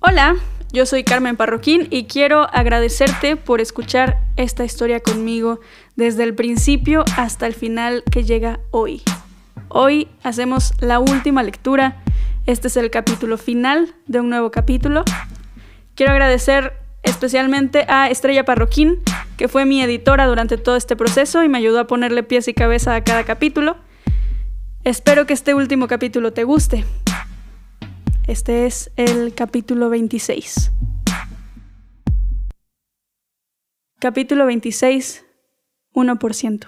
Hola, yo soy Carmen Parroquín y quiero agradecerte por escuchar esta historia conmigo desde el principio hasta el final que llega hoy. Hoy hacemos la última lectura. Este es el capítulo final de un nuevo capítulo. Quiero agradecer especialmente a Estrella Parroquín, que fue mi editora durante todo este proceso y me ayudó a ponerle pies y cabeza a cada capítulo. Espero que este último capítulo te guste. Este es el capítulo 26. Capítulo 26, 1%.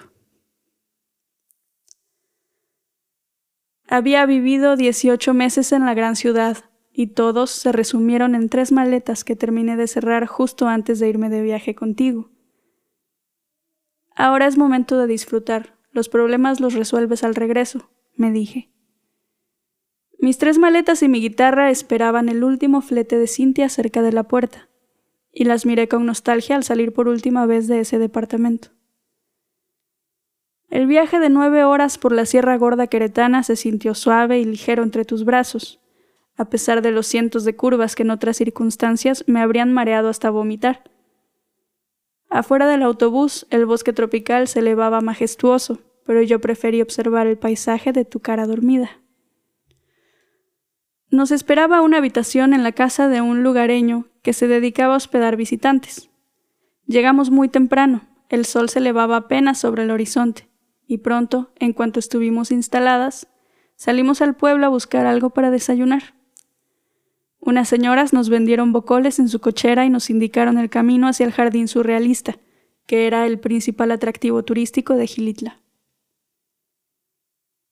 Había vivido 18 meses en la gran ciudad y todos se resumieron en tres maletas que terminé de cerrar justo antes de irme de viaje contigo. Ahora es momento de disfrutar. Los problemas los resuelves al regreso, me dije. Mis tres maletas y mi guitarra esperaban el último flete de Cintia cerca de la puerta, y las miré con nostalgia al salir por última vez de ese departamento. El viaje de nueve horas por la Sierra Gorda Queretana se sintió suave y ligero entre tus brazos, a pesar de los cientos de curvas que en otras circunstancias me habrían mareado hasta vomitar. Afuera del autobús, el bosque tropical se elevaba majestuoso, pero yo preferí observar el paisaje de tu cara dormida. Nos esperaba una habitación en la casa de un lugareño que se dedicaba a hospedar visitantes. Llegamos muy temprano, el sol se elevaba apenas sobre el horizonte, y pronto, en cuanto estuvimos instaladas, salimos al pueblo a buscar algo para desayunar. Unas señoras nos vendieron bocoles en su cochera y nos indicaron el camino hacia el jardín surrealista, que era el principal atractivo turístico de Gilitla.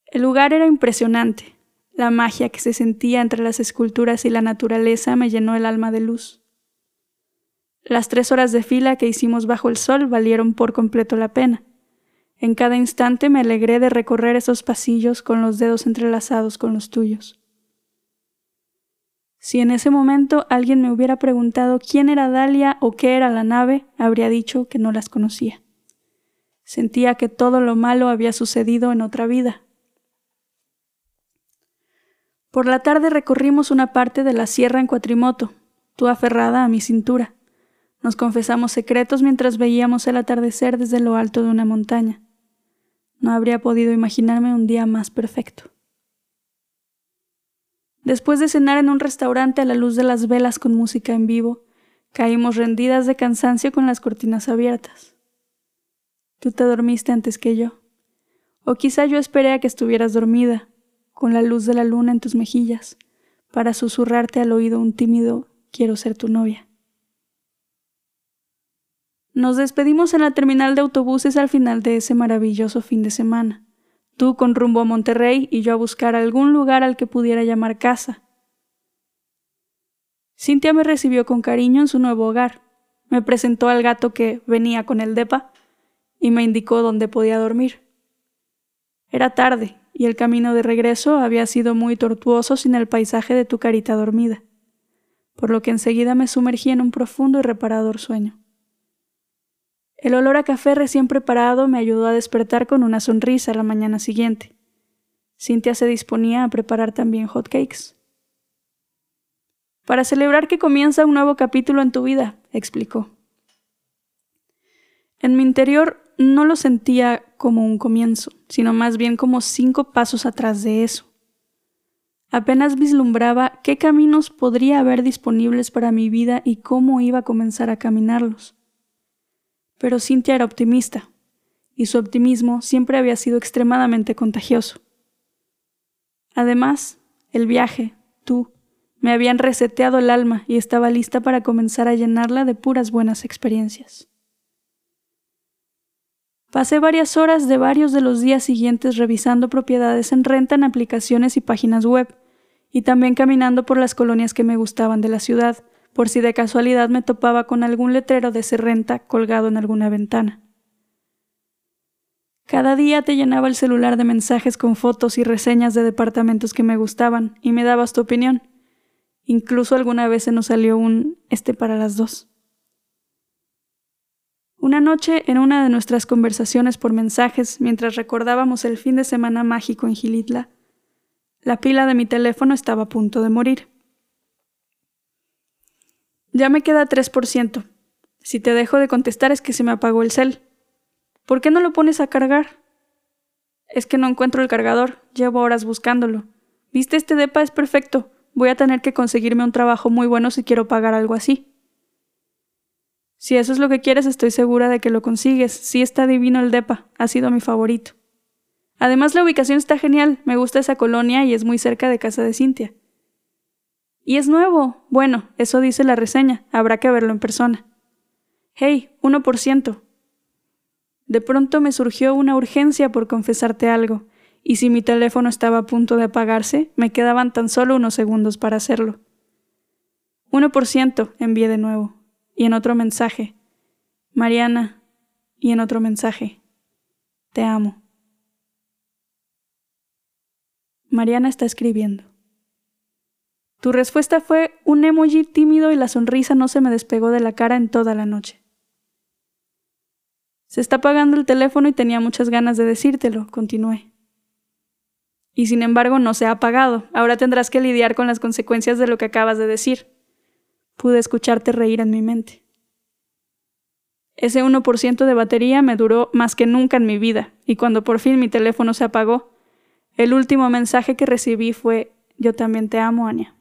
El lugar era impresionante, la magia que se sentía entre las esculturas y la naturaleza me llenó el alma de luz. Las tres horas de fila que hicimos bajo el sol valieron por completo la pena. En cada instante me alegré de recorrer esos pasillos con los dedos entrelazados con los tuyos. Si en ese momento alguien me hubiera preguntado quién era Dalia o qué era la nave, habría dicho que no las conocía. Sentía que todo lo malo había sucedido en otra vida, por la tarde recorrimos una parte de la sierra en cuatrimoto, tú aferrada a mi cintura. Nos confesamos secretos mientras veíamos el atardecer desde lo alto de una montaña. No habría podido imaginarme un día más perfecto. Después de cenar en un restaurante a la luz de las velas con música en vivo, caímos rendidas de cansancio con las cortinas abiertas. Tú te dormiste antes que yo. O quizá yo esperé a que estuvieras dormida, con la luz de la luna en tus mejillas, para susurrarte al oído un tímido quiero ser tu novia. Nos despedimos en la terminal de autobuses al final de ese maravilloso fin de semana, tú con rumbo a Monterrey y yo a buscar algún lugar al que pudiera llamar casa. Cintia me recibió con cariño en su nuevo hogar, me presentó al gato que venía con el depa y me indicó dónde podía dormir. Era tarde y el camino de regreso había sido muy tortuoso sin el paisaje de tu carita dormida, por lo que enseguida me sumergí en un profundo y reparador sueño. El olor a café recién preparado me ayudó a despertar con una sonrisa la mañana siguiente. Cintia se disponía a preparar también hot cakes. Para celebrar que comienza un nuevo capítulo en tu vida, explicó. En mi interior no lo sentía como un comienzo, sino más bien como cinco pasos atrás de eso. Apenas vislumbraba qué caminos podría haber disponibles para mi vida y cómo iba a comenzar a caminarlos. Pero Cintia era optimista, y su optimismo siempre había sido extremadamente contagioso. Además, el viaje, tú, me habían reseteado el alma y estaba lista para comenzar a llenarla de puras buenas experiencias. Pasé varias horas de varios de los días siguientes revisando propiedades en renta en aplicaciones y páginas web, y también caminando por las colonias que me gustaban de la ciudad, por si de casualidad me topaba con algún letrero de ese renta colgado en alguna ventana. Cada día te llenaba el celular de mensajes con fotos y reseñas de departamentos que me gustaban y me dabas tu opinión. Incluso alguna vez se nos salió un este para las dos. Una noche, en una de nuestras conversaciones por mensajes, mientras recordábamos el fin de semana mágico en Gilitla, la pila de mi teléfono estaba a punto de morir. Ya me queda 3%. Si te dejo de contestar es que se me apagó el cel. ¿Por qué no lo pones a cargar? Es que no encuentro el cargador. Llevo horas buscándolo. Viste, este depa es perfecto. Voy a tener que conseguirme un trabajo muy bueno si quiero pagar algo así. Si eso es lo que quieres, estoy segura de que lo consigues. Sí está divino el depa. Ha sido mi favorito. Además, la ubicación está genial. Me gusta esa colonia y es muy cerca de casa de Cintia. Y es nuevo. Bueno, eso dice la reseña. Habrá que verlo en persona. Hey, 1%. De pronto me surgió una urgencia por confesarte algo, y si mi teléfono estaba a punto de apagarse, me quedaban tan solo unos segundos para hacerlo. 1% envié de nuevo, y en otro mensaje. Mariana, y en otro mensaje. Te amo. Mariana está escribiendo. Tu respuesta fue un emoji tímido y la sonrisa no se me despegó de la cara en toda la noche. Se está apagando el teléfono y tenía muchas ganas de decírtelo, continué. Y sin embargo no se ha apagado. Ahora tendrás que lidiar con las consecuencias de lo que acabas de decir. Pude escucharte reír en mi mente. Ese 1% de batería me duró más que nunca en mi vida, y cuando por fin mi teléfono se apagó, el último mensaje que recibí fue Yo también te amo, Anya.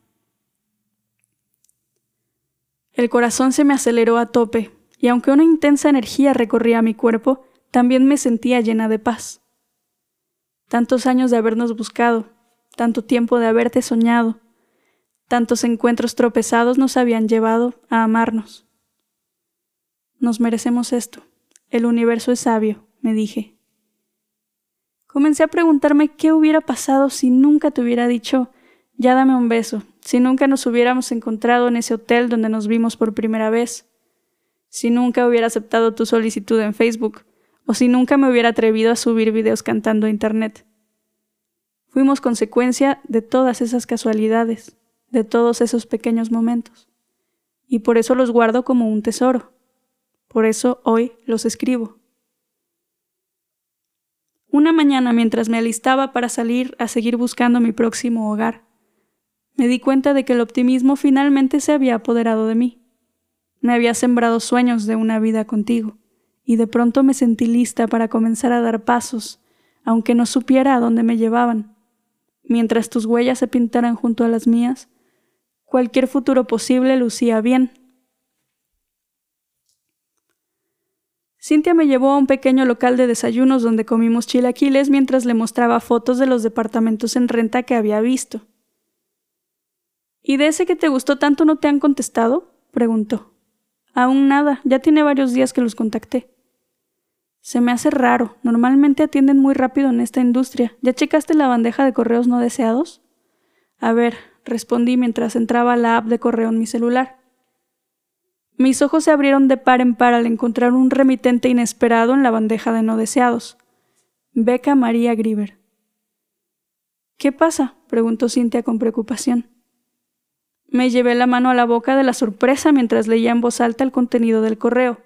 El corazón se me aceleró a tope, y aunque una intensa energía recorría mi cuerpo, también me sentía llena de paz. Tantos años de habernos buscado, tanto tiempo de haberte soñado, tantos encuentros tropezados nos habían llevado a amarnos. Nos merecemos esto. El universo es sabio, me dije. Comencé a preguntarme qué hubiera pasado si nunca te hubiera dicho, ya dame un beso, si nunca nos hubiéramos encontrado en ese hotel donde nos vimos por primera vez, si nunca hubiera aceptado tu solicitud en Facebook, o si nunca me hubiera atrevido a subir videos cantando a Internet. Fuimos consecuencia de todas esas casualidades, de todos esos pequeños momentos, y por eso los guardo como un tesoro. Por eso hoy los escribo. Una mañana mientras me alistaba para salir a seguir buscando mi próximo hogar, me di cuenta de que el optimismo finalmente se había apoderado de mí. Me había sembrado sueños de una vida contigo, y de pronto me sentí lista para comenzar a dar pasos, aunque no supiera a dónde me llevaban. Mientras tus huellas se pintaran junto a las mías, cualquier futuro posible lucía bien. Cintia me llevó a un pequeño local de desayunos donde comimos chilaquiles mientras le mostraba fotos de los departamentos en renta que había visto. ¿Y de ese que te gustó tanto no te han contestado? preguntó. Aún nada, ya tiene varios días que los contacté. Se me hace raro, normalmente atienden muy rápido en esta industria. ¿Ya checaste la bandeja de correos no deseados? A ver, respondí mientras entraba la app de correo en mi celular. Mis ojos se abrieron de par en par al encontrar un remitente inesperado en la bandeja de no deseados. Beca María Griver. ¿Qué pasa? preguntó Cintia con preocupación. Me llevé la mano a la boca de la sorpresa mientras leía en voz alta el contenido del correo.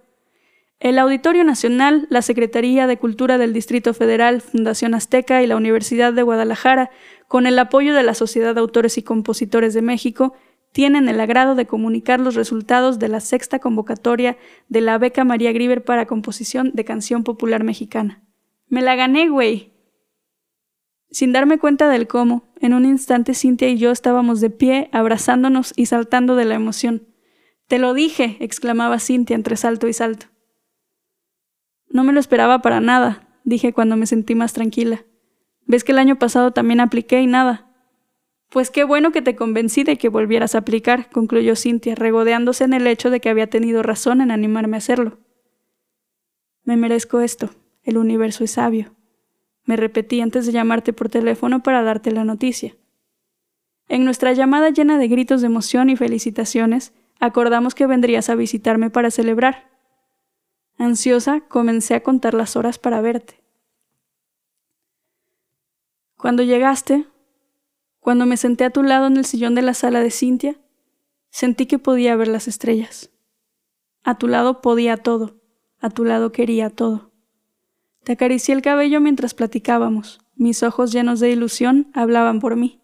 El Auditorio Nacional, la Secretaría de Cultura del Distrito Federal, Fundación Azteca y la Universidad de Guadalajara, con el apoyo de la Sociedad de Autores y Compositores de México, tienen el agrado de comunicar los resultados de la sexta convocatoria de la beca María Griver para composición de canción popular mexicana. Me la gané, güey. Sin darme cuenta del cómo, en un instante Cintia y yo estábamos de pie, abrazándonos y saltando de la emoción. Te lo dije, exclamaba Cintia entre salto y salto. No me lo esperaba para nada, dije cuando me sentí más tranquila. Ves que el año pasado también apliqué y nada. Pues qué bueno que te convencí de que volvieras a aplicar, concluyó Cintia, regodeándose en el hecho de que había tenido razón en animarme a hacerlo. Me merezco esto. El universo es sabio me repetí antes de llamarte por teléfono para darte la noticia. En nuestra llamada llena de gritos de emoción y felicitaciones, acordamos que vendrías a visitarme para celebrar. Ansiosa, comencé a contar las horas para verte. Cuando llegaste, cuando me senté a tu lado en el sillón de la sala de Cintia, sentí que podía ver las estrellas. A tu lado podía todo, a tu lado quería todo. Te acaricié el cabello mientras platicábamos. Mis ojos llenos de ilusión hablaban por mí.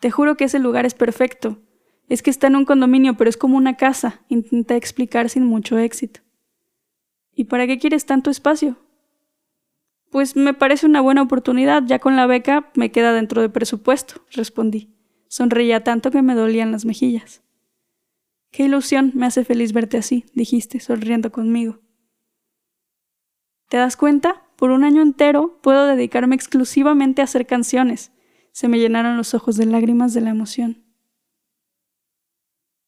Te juro que ese lugar es perfecto, Es que está en un condominio, pero es como una casa, intenté explicar sin mucho éxito. ¿Y para qué quieres tanto espacio? Pues me parece una buena oportunidad, ya con la beca me queda dentro de presupuesto, respondí. Sonreía tanto que me dolían las mejillas. Qué ilusión, me hace feliz verte así, dijiste, sonriendo conmigo. ¿Te das cuenta? Por un año entero puedo dedicarme exclusivamente a hacer canciones. Se me llenaron los ojos de lágrimas de la emoción.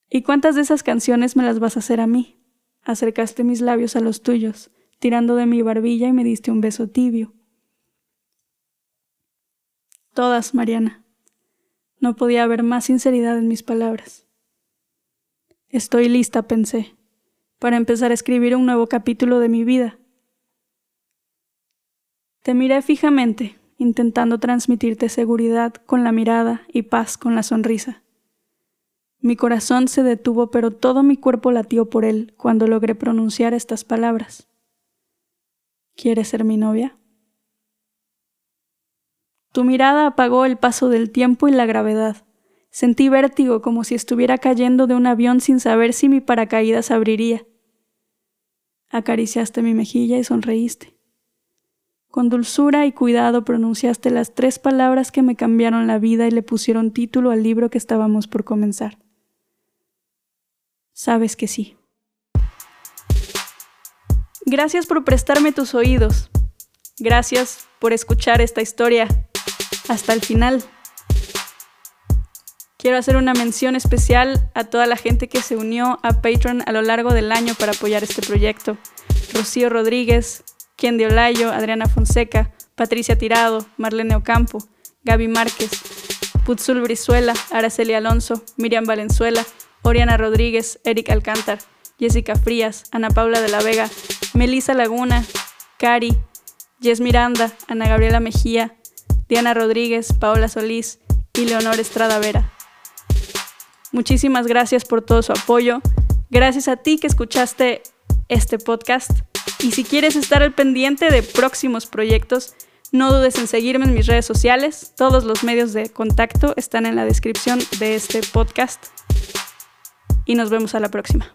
¿Y cuántas de esas canciones me las vas a hacer a mí? Acercaste mis labios a los tuyos, tirando de mi barbilla y me diste un beso tibio. Todas, Mariana. No podía haber más sinceridad en mis palabras. Estoy lista, pensé, para empezar a escribir un nuevo capítulo de mi vida. Te miré fijamente, intentando transmitirte seguridad con la mirada y paz con la sonrisa. Mi corazón se detuvo, pero todo mi cuerpo latió por él cuando logré pronunciar estas palabras. ¿Quieres ser mi novia? Tu mirada apagó el paso del tiempo y la gravedad. Sentí vértigo como si estuviera cayendo de un avión sin saber si mi paracaídas abriría. Acariciaste mi mejilla y sonreíste. Con dulzura y cuidado pronunciaste las tres palabras que me cambiaron la vida y le pusieron título al libro que estábamos por comenzar. Sabes que sí. Gracias por prestarme tus oídos. Gracias por escuchar esta historia hasta el final. Quiero hacer una mención especial a toda la gente que se unió a Patreon a lo largo del año para apoyar este proyecto. Rocío Rodríguez, Kendi Olayo, Adriana Fonseca, Patricia Tirado, Marlene Ocampo, Gaby Márquez, Putzul Brizuela, Araceli Alonso, Miriam Valenzuela, Oriana Rodríguez, Eric Alcántar, Jessica Frías, Ana Paula de la Vega, Melisa Laguna, Cari, Jess Miranda, Ana Gabriela Mejía, Diana Rodríguez, Paola Solís y Leonor Estrada Vera. Muchísimas gracias por todo su apoyo. Gracias a ti que escuchaste este podcast. Y si quieres estar al pendiente de próximos proyectos, no dudes en seguirme en mis redes sociales. Todos los medios de contacto están en la descripción de este podcast. Y nos vemos a la próxima.